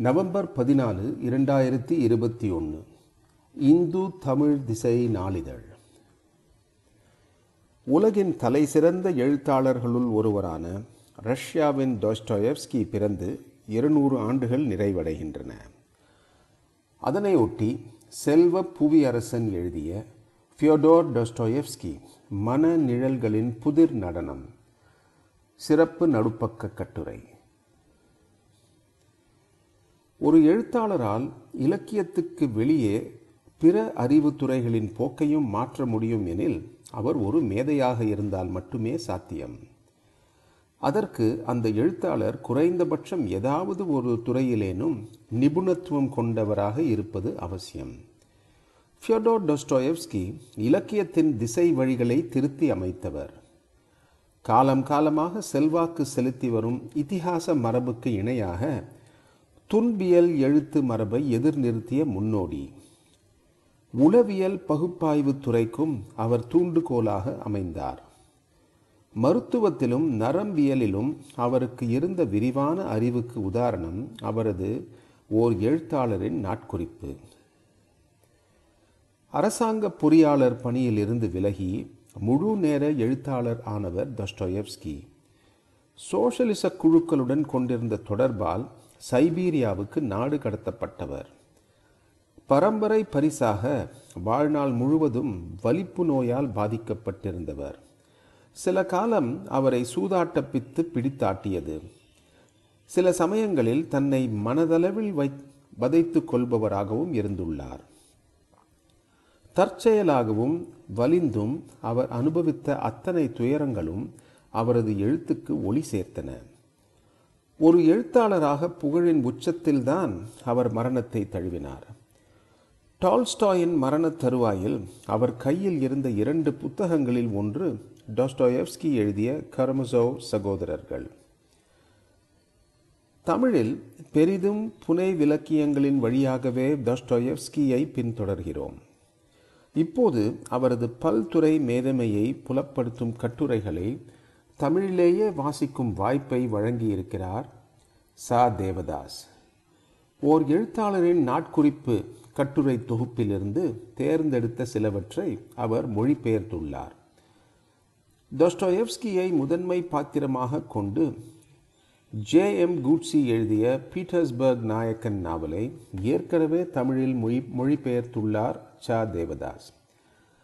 November பதினாலு இரண்டாயிரத்தி இருபத்தி ஒன்று. இந்து தமிழ் திசை நாளிதழ். உலகின் தலை சிறந்த எழுத்தாளர்களுள் ஒருவரான ரஷ்யாவின் டோஸ்டாயெவ்ஸ்கி பிறந்து இருநூறு ஆண்டுகள் நிறைவடைகின்றன. அதனையொட்டி செல்வ புவியரசன் எழுதிய ஃபியோடோர் டோஸ்டாயெவ்ஸ்கி மன நிழல்களின் புதிர் நடனம் சிறப்பு நடுப்பக்க கட்டுரை. ஒரு எழுத்தாளரால் இலக்கியத்துக்கு வெளியே பிற அறிவு துறைகளின் போக்கையும் மாற்ற முடியும் எனில் அவர் ஒரு மேதையாக இருந்தால் மட்டுமே சாத்தியம். அதற்கு அந்த எழுத்தாளர் குறைந்தபட்சம் ஏதாவது ஒரு துறையிலேனும் நிபுணத்துவம் கொண்டவராக இருப்பது அவசியம். ஃபியோடோர் டொஸ்டோயவ்ஸ்கி இலக்கியத்தின் திசை வழிகளை திருத்தி அமைத்தவர். காலம் காலமாக செல்வாக்கு செலுத்தி வரும் இதிகாச மரபுக்கு இணையாக துன்பியல் எழுத்து மரபை எதிர்நிறுத்திய முன்னோடி. உளவியல் பகுப்பாய்வு துறைக்கும் அவர் தூண்டுகோலாக அமைந்தார். மருத்துவத்திலும் நரம்பியலிலும் அவருக்கு இருந்த விரிவான அறிவுக்கு உதாரணம் அவரது ஓர் எழுத்தாளரின் நாட்குறிப்பு. அரசாங்க பொறியாளர் பணியில் இருந்து விலகி முழு நேர எழுத்தாளர் ஆனவர் தஸ்டோயப்ஸ்கி சோஷலிச குழுக்களுடன் கொண்டிருந்த தொடர்பால் சைபீரியாவுக்கு நாடு கடத்தப்பட்டவர். பரம்பரை பரிசாக வாழ்நாள் முழுவதும் வலிப்பு நோயால் பாதிக்கப்பட்டிருந்தவர். சில காலம் அவரை சூதாட்டப்பித்து பிடித்தாட்டியது. சில சமயங்களில் தன்னை மனதளவில் வை வதைத்து கொள்பவராகவும் இருந்துள்ளார். தற்செயலாகவும் வலிந்தும் அவர் அனுபவித்த அத்தனை துயரங்களும் அவரது எழுத்துக்கு ஒளி சேர்த்தன. ஒரு எழுத்தாளராக புகழின் உச்சத்தில்தான் அவர் மரணத்தை தழுவினார். டால்ஸ்டாயின் மரண தருவாயில் அவர் கையில் இருந்த இரண்டு புத்தகங்களில் ஒன்று டாஸ்டாயெவ்ஸ்கி எழுதிய கரமசோவ் சகோதரர்கள். தமிழில் பெரிதும் புனை விலக்கியங்களின் வழியாகவே டாஸ்டாயெவ்ஸ்கியை பின்தொடர்கிறோம். இப்போது அவரது பல்துறை மேதமையை புலப்படுத்தும் கட்டுரைகளை தமிழிலேயே வாசிக்கும் வாய்ப்பை வழங்கியிருக்கிறார் சா. தேவதாஸ். ஓர் எழுத்தாளரின் நாட்குறிப்பு கட்டுரை தொகுப்பிலிருந்து தேர்ந்தெடுத்த சிலவற்றை அவர் மொழிபெயர்த்துள்ளார். டொஸ்டோயெவ்ஸ்கியை முதன்மை பாத்திரமாக கொண்டு ஜே. எம். கூட்ஸி எழுதிய பீட்டர்ஸ்பர்க் நாயக்கன் நாவலை ஏற்கனவே தமிழில் மொழி மொழிபெயர்த்துள்ளார் சா. தேவதாஸ்.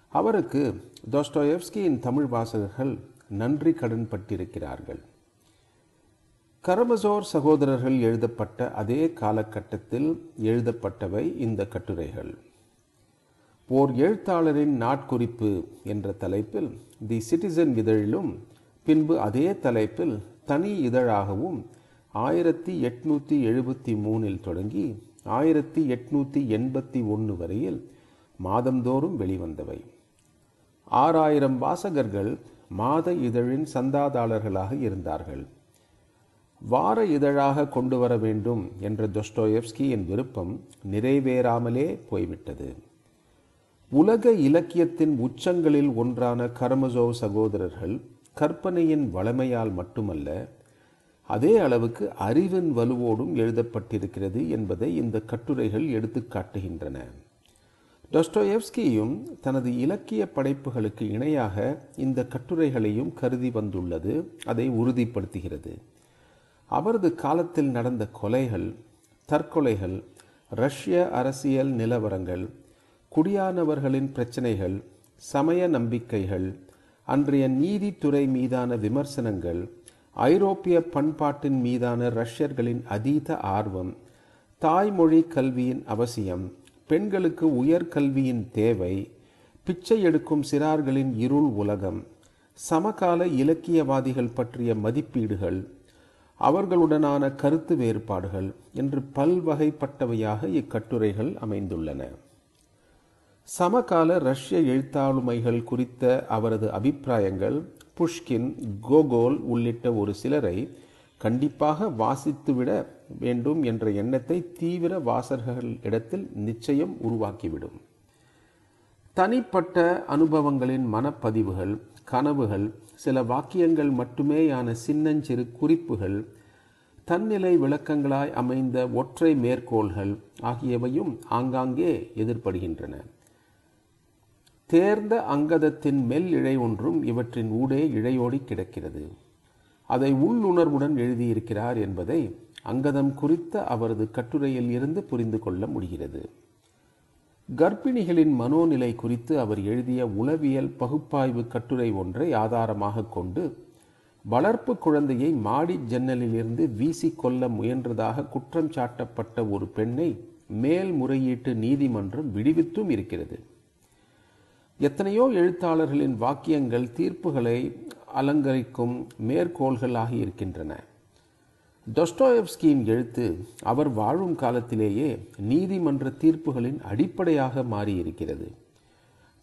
அவருக்கு டொஸ்டோயெவ்ஸ்கியின் தமிழ் வாசகர்கள் நன்றி கடன் பட்டிருக்கிறார்கள். கரமசோர் சகோதரர்கள் எழுதப்பட்ட அதே காலகட்டத்தில் எழுதப்பட்டவை இந்த கட்டுரைகள். ஓர் எழுத்தாளரின் நாட்குறிப்பு என்ற தலைப்பில் தி சிட்டிசன் இதழிலும் பின்பு அதே தலைப்பில் தனி இதழாகவும் ஆயிரத்தி எட்நூற்றி எழுபத்தி மூணில் தொடங்கி ஆயிரத்தி எட்நூற்றி எண்பத்தி ஒன்று வரையில் மாதந்தோறும் வெளிவந்தவை. ஆறாயிரம் வாசகர்கள் மாத இதழின் சந்தாதாளர்களாக இருந்தார்கள். வார இதழாக கொண்டு வர வேண்டும் என்ற தொஸ்டோயெவ்ஸ்கியின் விருப்பம் நிறைவேறாமலே போய்விட்டது. உலக இலக்கியத்தின் உச்சங்களில் ஒன்றான கரமசோவ் சகோதரர்கள் கற்பனையின் வளமையால் மட்டுமல்ல அதே அளவுக்கு அறிவின் வலுவோடும் எழுதப்பட்டிருக்கிறது என்பதை இந்த கட்டுரைகள் எடுத்து காட்டுகின்றன. டொஸ்டோயெவ்ஸ்கியும் தனது இலக்கிய படைப்புகளுக்கு இணையாக இந்த கட்டுரைகளையும் கருதி வந்துள்ளது. அதை உறுதிப்படுத்துகிறது. அவரது காலத்தில் நடந்த கொலைகள் தற்கொலைகள் ரஷ்ய அரசியல் நிலவரங்கள் குடியானவர்களின் பிரச்சனைகள் சமய நம்பிக்கைகள் அன்றைய நீதித்துறை மீதான விமர்சனங்கள் ஐரோப்பிய பண்பாட்டின் மீதான ரஷ்யர்களின் அதீத ஆர்வம் தாய்மொழி கல்வியின் அவசியம் பெண்களுக்கு உயர்கல்வியின் தேவை பிச்சை எடுக்கும் சிறார்களின் இருள் உலகம் சமகால இலக்கியவாதிகள் பற்றிய மதிப்பீடுகள் அவர்களுடனான கருத்து வேறுபாடுகள் என்று பல்வகைப்பட்டவையாக இக்கட்டுரைகள் அமைந்துள்ளன. சமகால ரஷ்ய எழுத்தாளுமைகள் குறித்த அவரது அபிப்பிராயங்கள் புஷ்கின் கோகோல் உள்ளிட்ட ஒரு சிலரை கண்டிப்பாக வாசித்துவிட வேண்டும் என்ற எண்ணத்தை தீவிர வாசகர்கள் இடத்தில் நிச்சயம் உருவாக்கிவிடும். தனிப்பட்ட அனுபவங்களின் மனப்பதிவுகள் கனவுகள் சில வாக்கியங்கள் மட்டுமேயான சின்னஞ்சிறு குறிப்புகள் தன்னிலை விளக்கங்களாய் அமைந்த ஒற்றை மேற்கோள்கள் ஆகியவையும் ஆங்காங்கே எதிர்ப்படுகின்றன தேர்ந்த அங்கதத்தின் மெல் இழை ஒன்றும் இவற்றின் ஊடே இழையோடி கிடக்கிறது. அதை உள்ளுணர்வுடன் எழுதியிருக்கிறார் என்பதை அங்கதம் குறித்த அவரது கட்டுரையில் இருந்து புரிந்து கொள்ள முடிகிறது. கர்ப்பிணிகளின் மனோநிலை குறித்து அவர் எழுதிய உளவியல் பகுப்பாய்வு கட்டுரை ஒன்றை ஆதாரமாக கொண்டு வளர்ப்பு குழந்தையை மாடி ஜன்னலிலிருந்து வீசிக்கொள்ள முயன்றதாக குற்றம் சாட்டப்பட்ட ஒரு பெண்ணை மேல்முறையீட்டு நீதிமன்றம் விடுவித்தும் இருக்கிறது. எத்தனையோ எழுத்தாளர்களின் வாக்கியங்கள் தீர்ப்புகளை அலங்கரிக்கும் மேற்கோள்களாக இருக்கின்றன. டொஸ்டோயவ்ஸ்கியின் எழுத்து அவர் வாழும் காலத்திலேயே நீதிமன்ற தீர்ப்புகளின் அடிப்படையாக மாறியிருக்கிறது.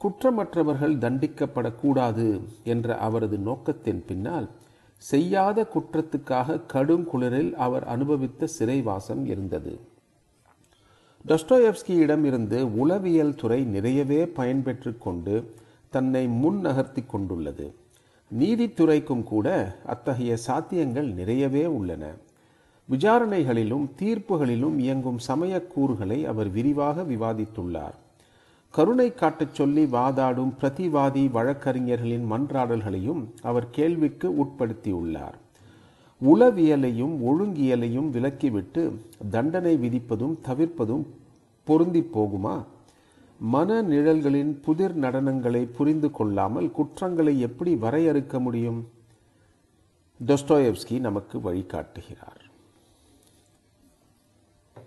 குற்றமற்றவர்கள் தண்டிக்கப்படக்கூடாது என்ற அவரது நோக்கத்தின் பின்னால் செய்யாத குற்றத்துக்காக கடும் குளிரில் அவர் அனுபவித்த சிறைவாசம் இருந்தது. டொஸ்டோயவ்ஸ்கியிடம் இருந்து உளவியல் துறை நிறையவே பயன்பெற்று கொண்டு தன்னை முன் நகர்த்தி கொண்டுள்ளது. நீதித்துறைக்கும் கூட அத்தகைய சாத்தியங்கள் நிறையவே உள்ளன. விசாரணைகளிலும் தீர்ப்புகளிலும் இயங்கும் சமய கூறுகளை அவர் விரிவாக விவாதித்துள்ளார். கருணை காட்டச் சொல்லி வாதாடும் பிரதிவாதி வழக்கறிஞர்களின் மன்றாடல்களையும் அவர் கேள்விக்கு உட்படுத்தியுள்ளார். உளவியலையும் ஒழுங்கியலையும் விலக்கிவிட்டு தண்டனை விதிப்பதும் தவிர்ப்பதும் பொருந்தி போகுமா? மன நிழல்களின் புதிர் நடனங்களை புரிந்து கொள்ளாமல் குற்றங்களை எப்படி வரையறுக்க முடியும்? டொஸ்டோயவ்ஸ்கி நமக்கு வழிகாட்டுகிறார்.